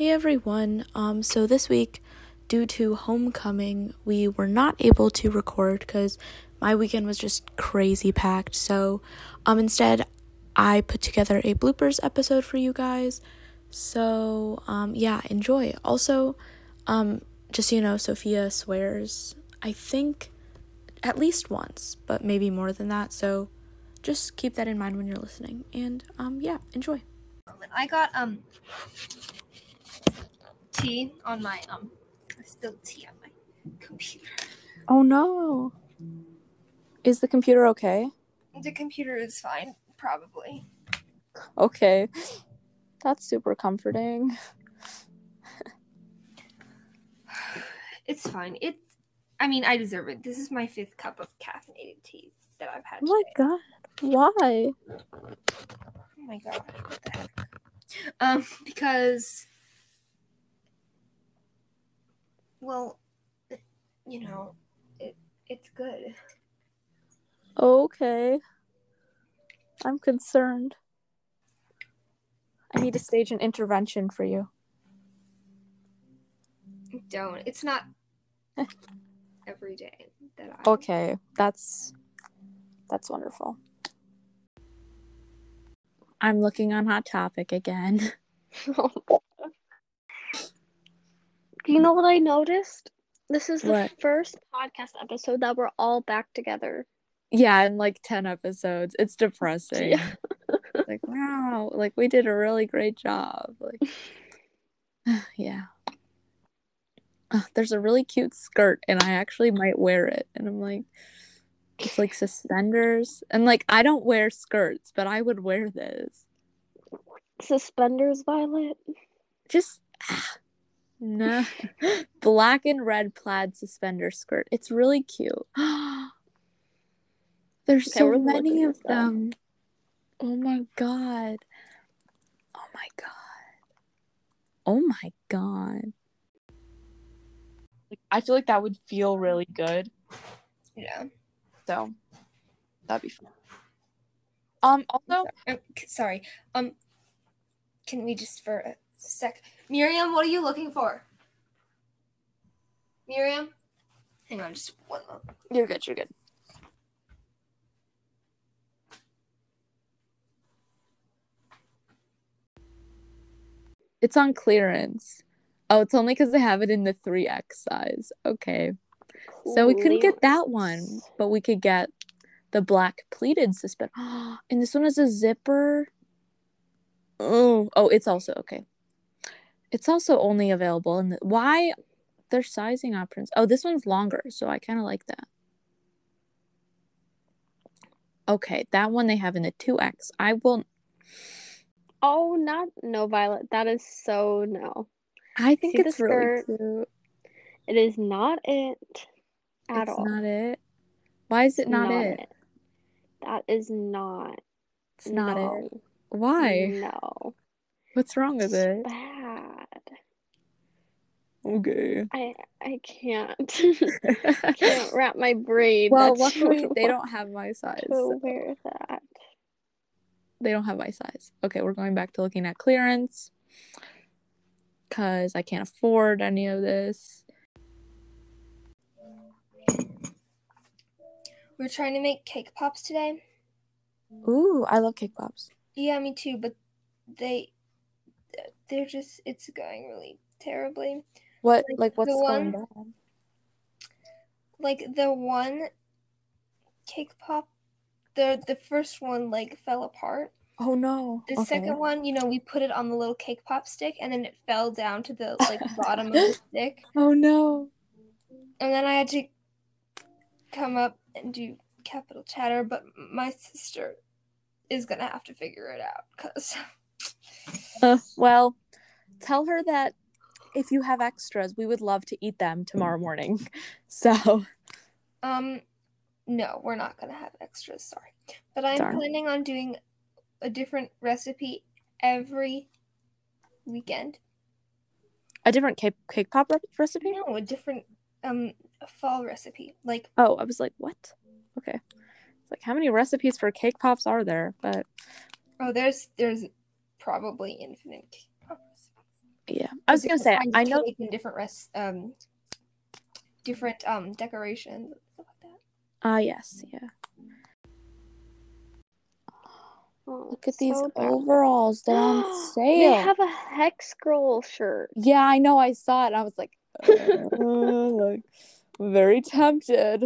Hey everyone. Um so this week due to homecoming, we were not able to record cuz my weekend was just crazy packed. So um instead I put together a bloopers episode for you guys. So um yeah, enjoy. Also um just so you know, Sophia swears I think at least once, but maybe more than that. So just keep that in mind when you're listening. And um yeah, enjoy. I got um tea on my um I spilled tea on my computer. Oh no. Is the computer okay? The computer is fine, probably. Okay. That's super comforting. It's fine. It's I mean, I deserve it. This is my fifth cup of caffeinated tea that I've had. Oh my today. god. Why? Oh my god. What the heck? Um, because well, it- you know, it it's good. Okay. I'm concerned. I need to stage an intervention for you. Don't. It's not eh. every day that I Okay, that's that's wonderful. I'm looking on Hot Topic again. Do you know what I noticed? This is the What? first podcast episode that we're all back together. Yeah, in like 10 episodes. It's depressing. Yeah. like, wow, like we did a really great job. Like yeah. Uh, there's a really cute skirt and I actually might wear it. And I'm like it's like suspenders. And like I don't wear skirts, but I would wear this. Suspenders, Violet. Just no black and red plaid suspender skirt. It's really cute. There's Okay, so many of them. them. Oh my god. Oh my god. Oh my god. I feel like that would feel really good. yeah. So that'd be fun. Um. Also, c- sorry. Um, can we just for a sec, Miriam? What are you looking for? Miriam, hang on, just one moment. you're good. You're good. It's on clearance. Oh, it's only because they have it in the 3X size. Okay. So we couldn't get that one, but we could get the black pleated suspender. and this one has a zipper. Oh, oh, it's also okay. It's also only available in the why their sizing options. Oh, this one's longer, so I kind of like that. Okay, that one they have in the 2X. I will Oh, not no, Violet. That is so no. I think See it's really skirt? cute. It is not it at it's all. not it. Why is it not, it? That is not. It's not it. Why? No. What's wrong with it? bad. Okay. I I can't. I can't wrap my brain. well, that luckily they don't have my size. to so wear that. They don't have my size. Okay, we're going back to looking at clearance because I can't afford any of this. We're trying to make cake pops today. Ooh, I love cake pops. Yeah, me too. But they, they're just. It's going really terribly. What Like like what's going bad? Like the one cake pop, the the first one like fell apart. Oh no. The Okay. second one, you know, we put it on the little cake pop stick, and then it fell down to the like bottom of the stick, Oh no. and then I had to come up and do Capitol Chatter. But my sister is gonna have to figure it out because Uh, well, tell her that if you have extras, we would love to eat them tomorrow morning. So, um, no, we're not gonna have extras. Sorry, but I'm Darn. planning on doing a different recipe every weekend. a different cake cake pop re- recipe? No, a different um fall recipe. Like Oh, I was like, what? Okay. It's like how many recipes for cake pops are there? But oh, there's there's probably infinite cake pop recipes. Yeah. I was gonna say I know cake different res- um different um decorations and stuff like that. Ah yes, yeah. Oh, Look at these so dark. overalls. They're on sale. They have a hex scroll shirt. Yeah, I know. I saw it. And I was like, uh, like, very tempted.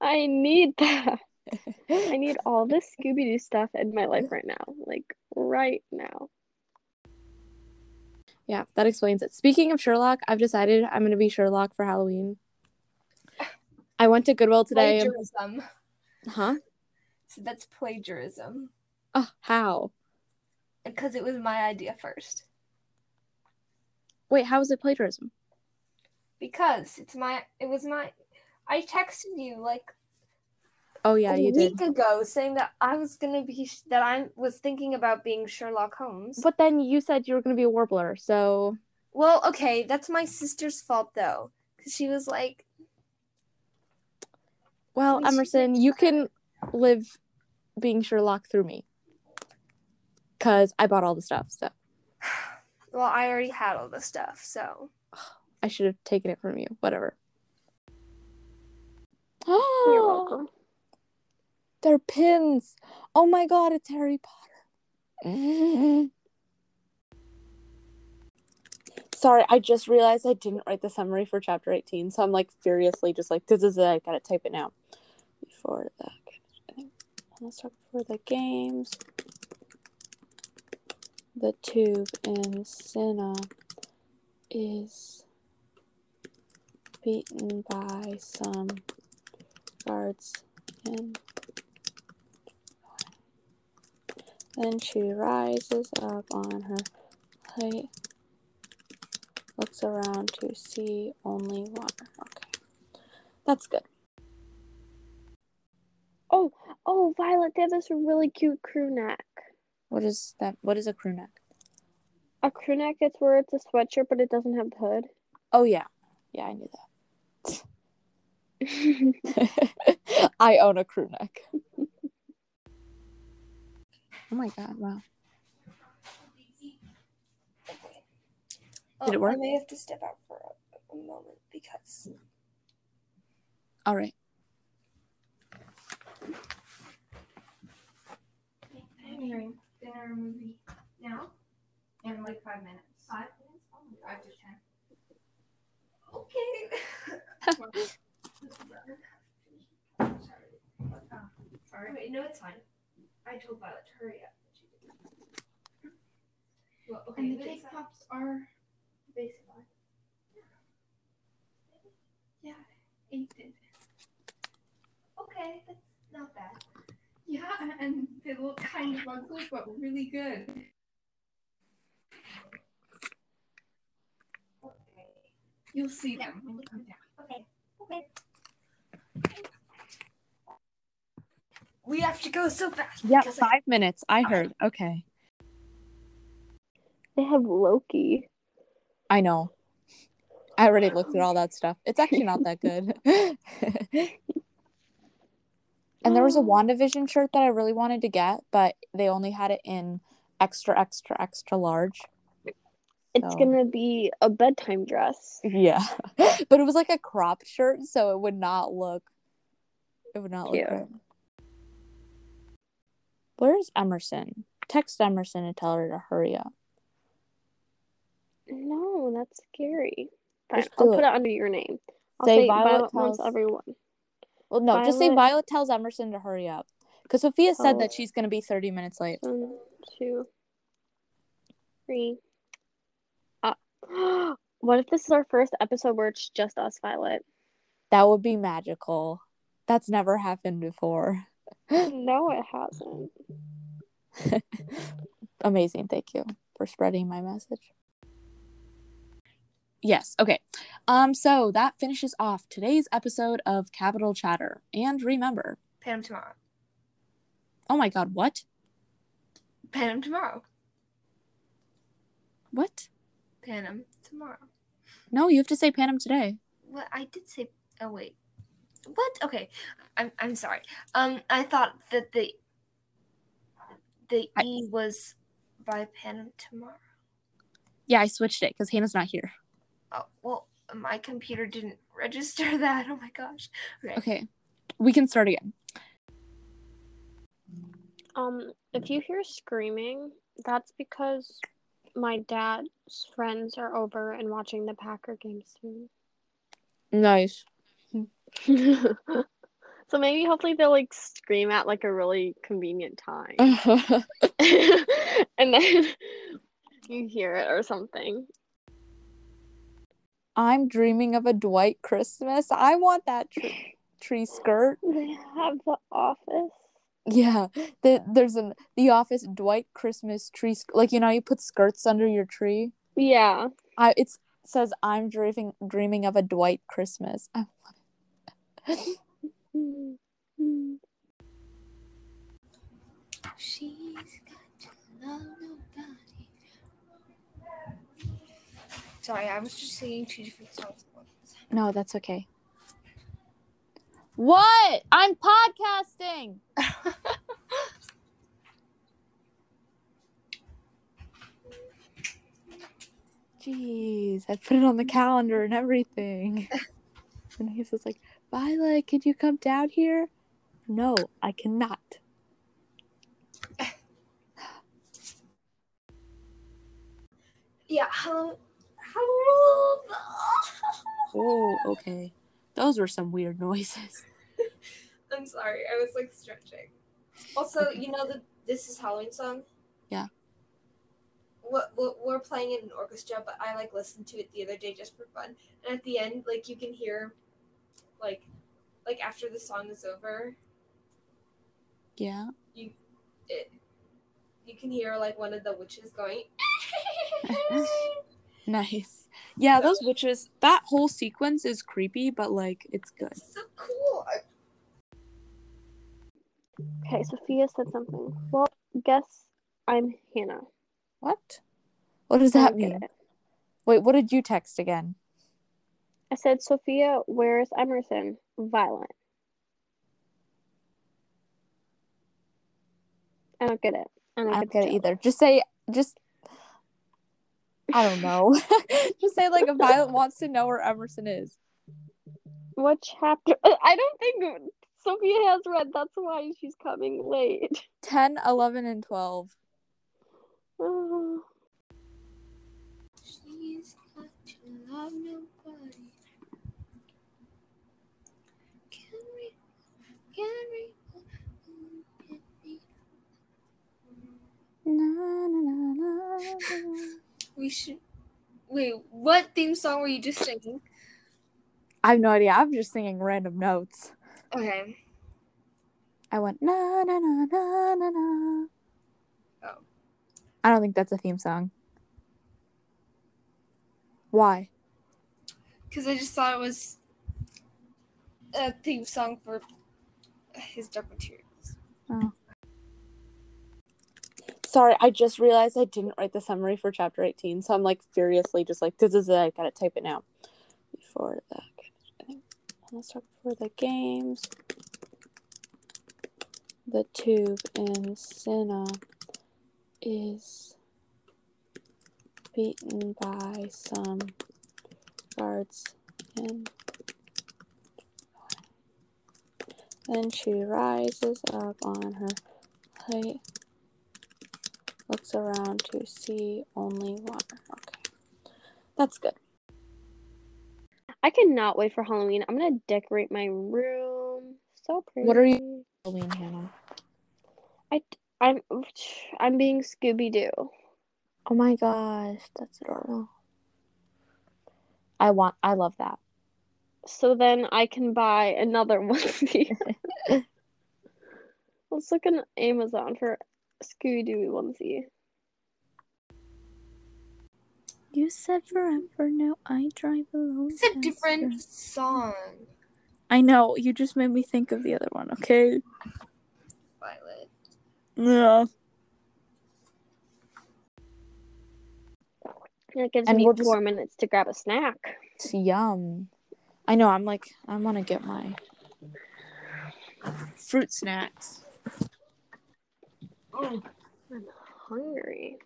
I need that. I need all this Scooby Doo stuff in my life right now. Like right now. Yeah, that explains it. Speaking of Sherlock, I've decided I'm gonna be Sherlock for Halloween. I went to Goodwill today. Plagiarism. Huh? So that's plagiarism. Oh, how? Because it was my idea first. Wait, how is it plagiarism? Because it's my it was my I texted you like Oh yeah, a you week did. ago saying that I was gonna be that I was thinking about being Sherlock Holmes. But then you said you were gonna be a warbler, so Well, okay, that's my sister's fault though, because she was like, well, We should- Emerson, you can live being Sherlock through me. Cause I bought all the stuff, so "Well, I already had all the stuff, so I should have taken it from you. Whatever. You're welcome. They're pins. Oh my god, it's Harry Potter. Sorry, I just realized I didn't write the summary for chapter 18, so I'm like furiously just like, this is it, I gotta type it now. Before the let's start before the games. The tube in Cinna is beaten by some guards and then she rises up on her height, looks around to see only water. Okay, that's good. Oh, oh, Violet, they have this really cute crew neck. What is that? What is a crew neck? A crew neck is where it's a sweatshirt, but it doesn't have the hood. Oh yeah, yeah, I knew that. I own a crew neck. Oh my god! Wow. Oh, Did it Oh, work? I may have to step out for a, a moment because All right. I'm hearing dinner movie now in like five minutes. Five minutes? Oh, five to ten. Okay. Oh, sorry. Wait, no, it's fine. I told Violet to hurry up. but she didn't. Well, okay, And the cake pops are basically. Yeah, ate it. Okay, that's not bad. Yeah, and they look kind of ugly, but really good. Okay. You'll see Yeah. them when you come down. Okay. Okay. We have to go so fast. Yeah, because I- five minutes. I heard. Okay. they have Loki. I know. I already looked at um, all that stuff. It's actually not that good. and there was a um, WandaVision shirt that I really wanted to get, but they only had it in extra, extra, extra large. It's So- gonna be a bedtime dress. Yeah. but it was like a cropped shirt, so it would not look it would not look Cute. good. Where's Emerson? Text Emerson and tell her to hurry up. No, that's scary. Fine, I'll put it. it under your name. I'll Say say Violet Violet tells- everyone. Well, no, just say Violet- Violet tells Emerson to hurry up. Because Sophia said Oh. that she's going to be 30 minutes late. One, two, three. Uh, what if this is our first episode where it's just us, Violet? That would be magical. That's never happened before. no, it hasn't. Amazing. Thank you for spreading my message. Yes. Okay. Um so that finishes off today's episode of Capitol Chatter. And remember, Panem tomorrow. oh my god, what? Panem tomorrow. What? Panem tomorrow. No, you have to say Panem today. Well, I did say. Oh wait. What? Okay. I'm I'm sorry. Um, I thought that the the I- E was by Panem tomorrow. Yeah, I switched it because Hannah's not here. Oh, well, my computer didn't register that. Oh my gosh. Okay. Okay, we can start again. Um, if you hear screaming, that's because my dad's friends are over and watching the Packer game soon. Nice. so maybe hopefully they'll like scream at like a really convenient time. and then you hear it or something. I'm dreaming of a Dwight Christmas. I want that tree, tree skirt. They have the office. Yeah, the, there's an the office Dwight Christmas tree like you know you put skirts under your tree. Yeah. I it's says I'm dreaming dreaming of a Dwight Christmas. I it. She's got to love nobody. Sorry, I was just singing two different songs. No, that's okay. What? I'm podcasting. Jeez, I put it on the calendar and everything. and he's just like, Violet, could you come down here? No, I cannot. Yeah, hello. Hello. Oh, okay. Those were some weird noises. I'm sorry, I was like stretching. Also, you know the This Is Halloween song? Yeah. What, what we're playing it in orchestra, but I like listened to it the other day just for fun. And at the end, like you can hear, like, like after the song is over, Yeah. you it, you can hear like one of the witches going. Nice. Yeah, those witches, that whole sequence is creepy, but like, it's good. so cool. Okay, Sophia said something. Well, guess I'm Hannah. What? What does that mean? Wait, what did you text again? I said, Sophia, where's Emerson? Violent. I don't get it. I don't, I get, don't get the it either. Just say, just, I don't know. just say like if Violet wants to know where Emerson is. What chapter? Uh, I don't think Sophia has read. That's why she's coming late. 10, 11, and 12. Oh, She's got to love nobody. Can we? Can we? Na, na, na, na, na. We should. Wait, what theme song were you just singing? I have no idea. I'm just singing random notes. Okay. I went na na na na na na. Oh. I don't think that's a theme song. Why? Because I just thought it was a theme song for his Dark Materials. Oh. Sorry, I just realized I didn't write the summary for chapter 18, so I'm like furiously just like, this is it, I gotta type it now. Before the, I think, let's start before the games. The tube in Cinna is beaten by some guards and then she rises up on her height looks around to see only water. Okay. That's good. I cannot wait for Halloween. I'm gonna decorate my room. So pretty. What are you- Halloween, Hannah. I I'm I'm being Scooby Doo. Oh my gosh, that's adorable. I want I love that. So then I can buy another onesie. Let's look on Amazon for Scooby Doo onesie. You said forever, now I drive alone. It's a different song, I know, you just made me think of the other one, okay? Violet. Yeah. It gives And me we'll just- four minutes to grab a snack. It's yum. I know, I'm like I wanna get my fruit snacks. Oh, I'm hungry.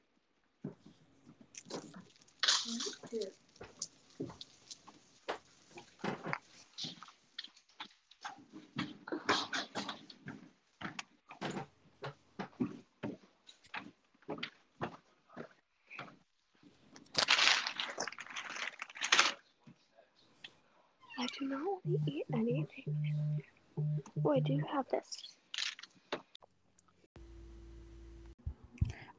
I do not want to eat anything. Oh, I do have this.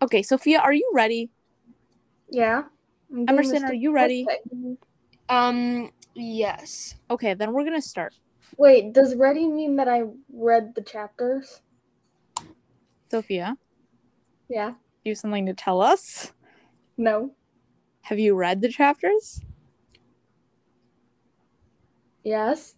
Okay, Sophia, are you ready? Yeah. Emerson, are you ready? Um, yes. Okay, then we're gonna start. Wait, does ready mean that I read the chapters? Sophia, Yeah. you have something to tell us? No. Have you read the chapters? Yes.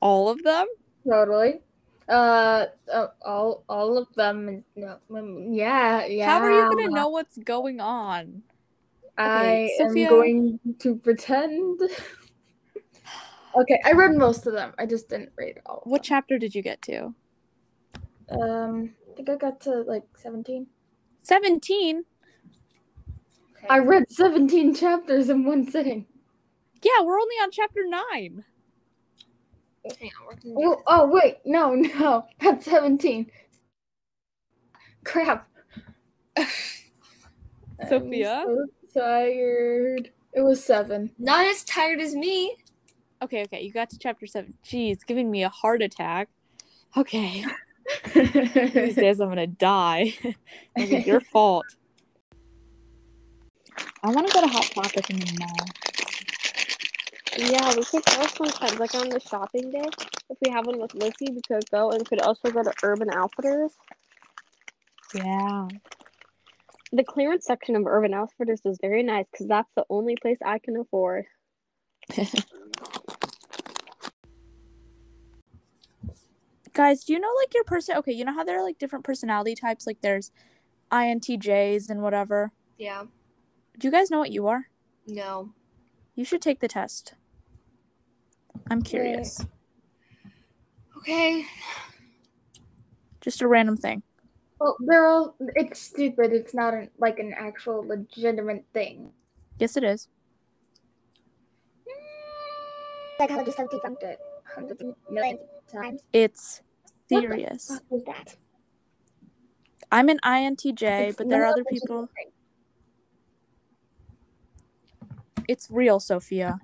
All of them? Totally. Uh, uh all all of them. No. mm, Yeah. Yeah. How are you gonna know what's going on? I Sophia? am going to pretend. okay, I read most of them. I just didn't read all. Of What chapter did you get to? Um, I think I got to like seventeen. 17? I read seventeen chapters in one sitting. Yeah, we're only on chapter 9. Hang on, we're gonna do Oh, oh wait, no, no, that's seventeen. Crap. I'm Sophia? so tired. It was seven. Not as tired as me. Okay, okay, you got to chapter 7. Jeez, giving me a heart attack. Okay, these days I'm gonna die. It'll your fault. I want to go to Hot Topic in the mall. Yeah, we could go sometimes, like on the shopping day. If we have one with Lizzie, we could go and could also go to Urban Outfitters. Yeah. The clearance section of Urban Outfitters is very nice because that's the only place I can afford. Guys, do you know like your person? Okay, you know how there are like different personality types? Like there's INTJs and whatever. Yeah. Do you guys know what you are? No. You should take the test. I'm curious. Okay. Just a random thing. Well, they're all. It's stupid. It's not an, like an actual legitimate thing. Yes, it is. Psychologists have debunked it hundreds of millions of times. It's What the serious. fuck was that? I'm an INTJ, It's but there are other people. It's real, Sophia.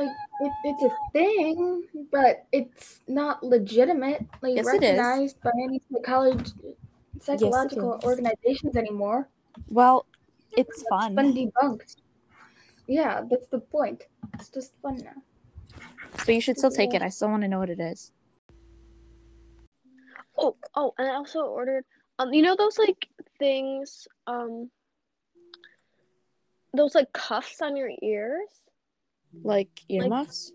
Like it, it's a thing, but it's not legitimately Yes, it is. recognized by any psychology, psychological is. organizations anymore. Well, it's It's fun. been debunked. Yeah, that's the point. It's just fun now. But you should still take it. I still want to know what it is. Oh, oh, and I also ordered um you know those like things um those like cuffs on your ears? Like earmuffs?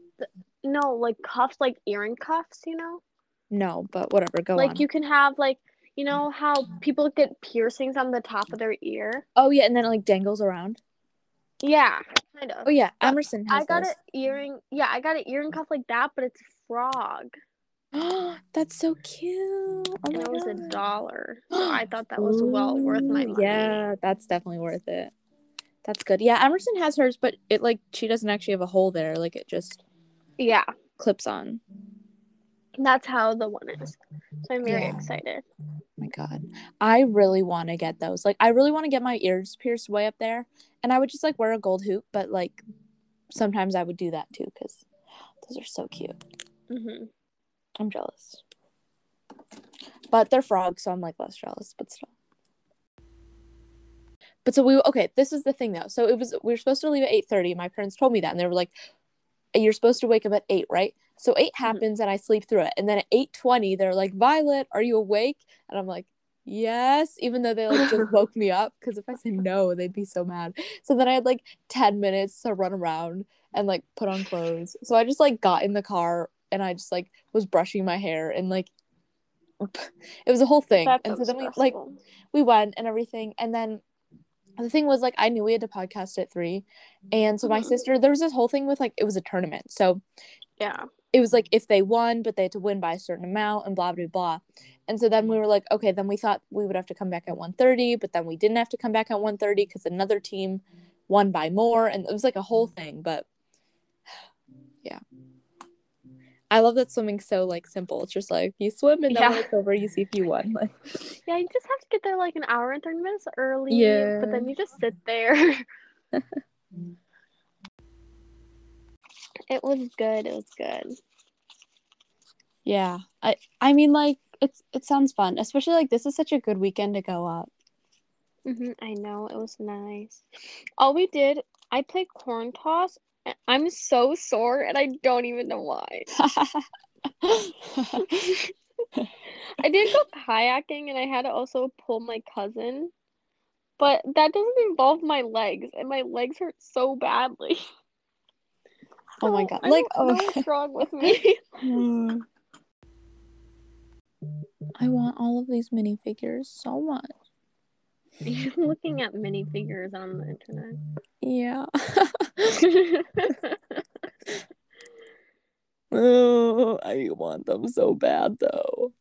No, like cuffs like earring cuffs, you know? no, but whatever. Go like on. you can have like you know how people get piercings on the top of their ear? Oh yeah, and then it like dangles around. Yeah, kind of. Oh yeah, Emerson has I got those. an earring. Yeah, I got an earring cuff like that, but it's a frog, Oh, That's so cute. Oh and it was a dollar. So I thought that was well worth my money. Yeah, that's definitely worth it. That's good. Yeah, Emerson has hers, but it like she doesn't actually have a hole there. Like it just Yeah, clips on. that's how the one is. So I'm very Yeah. excited. Oh my god. I really want to get those. Like I really want to get my ears pierced way up there. And I would just like wear a gold hoop, but like sometimes I would do that too cuz those are so cute. Mm-hmm. I'm jealous. But they're frogs, so I'm like less jealous, but still. But so we okay, this is the thing though. So it was we were supposed to leave at 8:30. My parents told me that and they were like you're supposed to wake up at 8, right? So 8 mm-hmm. happens and I sleep through it. And then at 8:20 they're like, "Violet, are you awake?" And I'm like, "Yes," even though they like just woke me up because if I said no, they'd be so mad. So then I had like 10 minutes to run around and like put on clothes. So I just like got in the car and I just like was brushing my hair and like it was a whole thing. That and so then we like we went and everything and then the thing was like I knew we had to podcast at 3 and so my Mhm. sister there was this whole thing with like it was a tournament. So yeah. it was like if they won but they had to win by a certain amount and blah blah blah. And so then we were like okay, then we thought we would have to come back at 1:30, but then we didn't have to come back at 1:30 cuz another team won by more and it was like a whole thing but yeah i love that swimming's so like simple it's just like you swim and then Yeah. it's over you see if you won like Yeah, you just have to get there like an hour and 30 minutes early. Yeah. But then you just sit there. it was good. It was good. yeah i i mean like it's it sounds fun especially like this is such a good weekend to go up hmm I know. It was nice. All we did, I played corn toss. I'm so sore and I don't even know why. I did go kayaking and I had to also pull my cousin. But that doesn't involve my legs, and my legs hurt so badly. oh my god like oh what's wrong with me. Hmm. I want all of these minifigures so much. You're looking at minifigures on the internet. Yeah. oh, I want them so bad though.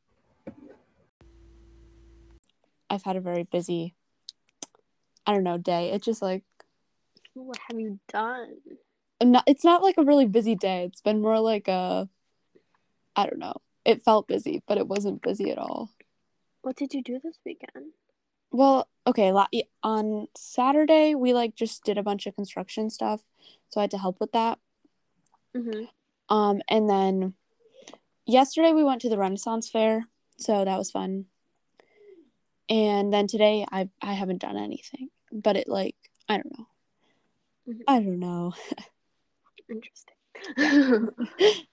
I've had a very busy I don't know, day. It's just like what have you done? I'm not it's not like a really busy day. It's been more like a I don't know. It felt busy, but it wasn't busy at all. What did you do this weekend? Well, okay, on Saturday we like just did a bunch of construction stuff, so I had to help with that. Mm-hmm. Um, and then yesterday we went to the Renaissance Fair, so that was fun. And then today I I haven't done anything, but it like I don't know. Mhm. I don't know. Interesting.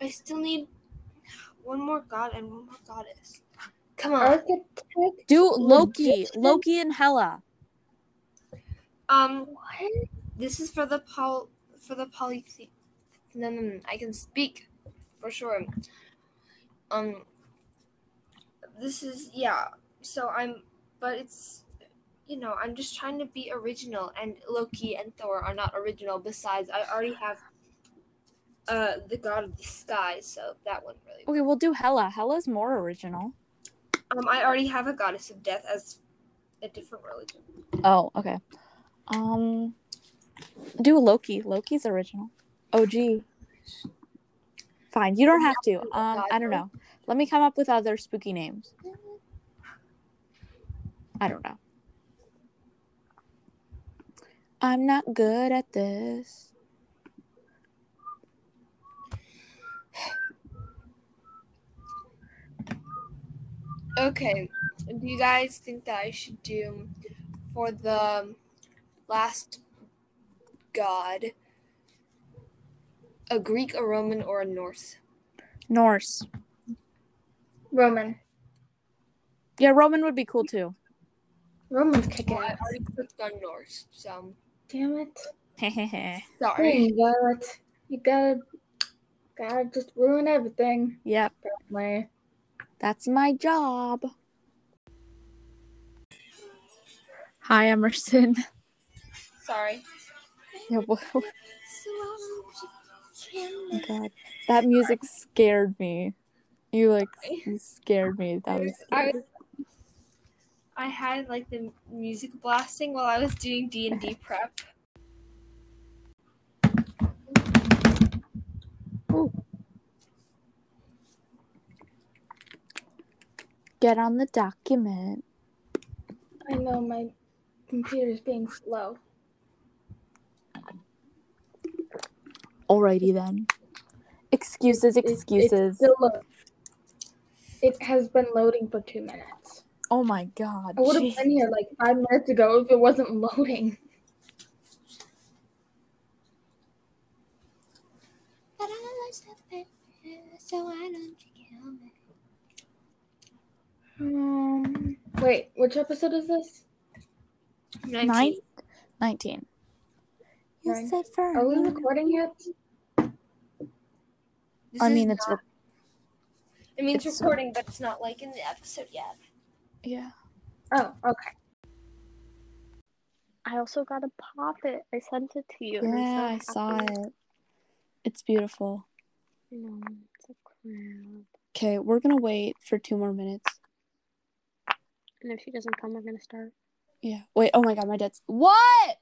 I still need one more god and one more goddess. Come on. Architect. Do Loki, Loki and Hela. Um, What? this is for the pol for the poly. No, no, no, I can speak for sure. Um, this is yeah. So I'm, but it's, you know, I'm just trying to be original, and Loki and Thor are not original. Besides, I already have, uh, the god of the sky, so that one really. Okay, we'll do Hela. Hela's more original. Um, I already have a goddess of death as a different religion. Oh, okay. Um, do Loki. Loki's original. OG. Fine, you don't have to. Um, I don't know. Let me come up with other spooky names. I don't know. I'm not good at this. Okay. Do you guys think that I should do for the last god a Greek, a Roman, or a Norse? Norse. Roman. Yeah, Roman would be cool too. Roman's kicking Well, I ass. already clicked on Norse, so Damn it. sorry. Dang, Violet. You gotta, gotta just ruin everything. yep, Apparently. That's my job. Hi, Emerson. Sorry. Yeah, wha- oh god, that music scared me. You like you scared me. That was I, scary. I had like the music blasting while I was doing D and D prep. Get on the document. I know my computer's being slow. Alrighty then. Excuses, excuses. It's still lo- it has been loading for two minutes. oh my god. I would have been here like five minutes ago if it wasn't loading. Wait, which episode is this? Nine? 19. You Nine. said for Are we recording yet? This I mean, it's not- it means it's- recording, but it's not like in the episode yet. yeah. Oh, okay. I also got a poppet. I sent it to you. Yeah, so I saw it. It's beautiful. I know, it's a crab. Okay, we're gonna wait for two more minutes. And if she doesn't come, we're gonna start. Yeah. Wait. Oh my god, my dad's what?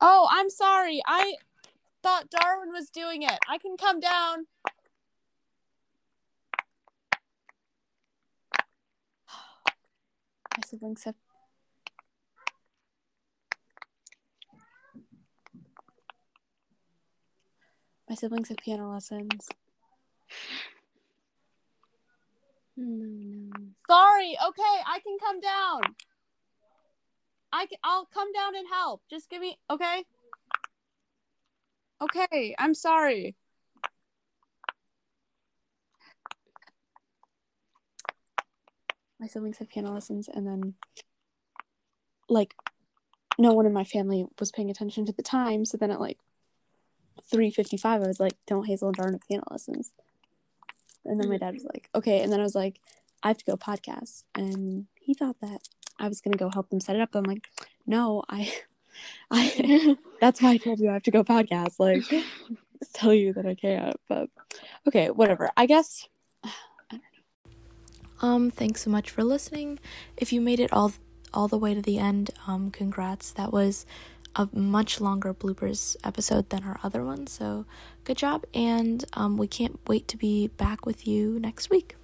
Oh, I'm sorry. I thought Darwin was doing it. I can come down. My siblings have. My siblings have piano lessons. No, no. Sorry. Okay, I can come down. I can, I'll come down and help. Just give me okay. Okay, I'm sorry. My siblings have piano lessons, and then like no one in my family was paying attention to the time. So then at like three fifty five, I was like, "Don't Hazel and Darn have piano lessons." And then my dad was like, "Okay," and then I was like, "I have to go podcast," and he thought that I was gonna go help them set it up. But I'm like, "No, I, I." that's why I told you I have to go podcast. Like, tell you that I can't. But okay, whatever. I guess Um, thanks so much for listening. If you made it all all the way to the end, um, congrats. That was a much longer bloopers episode than our other one, so good job. And um, we can't wait to be back with you next week.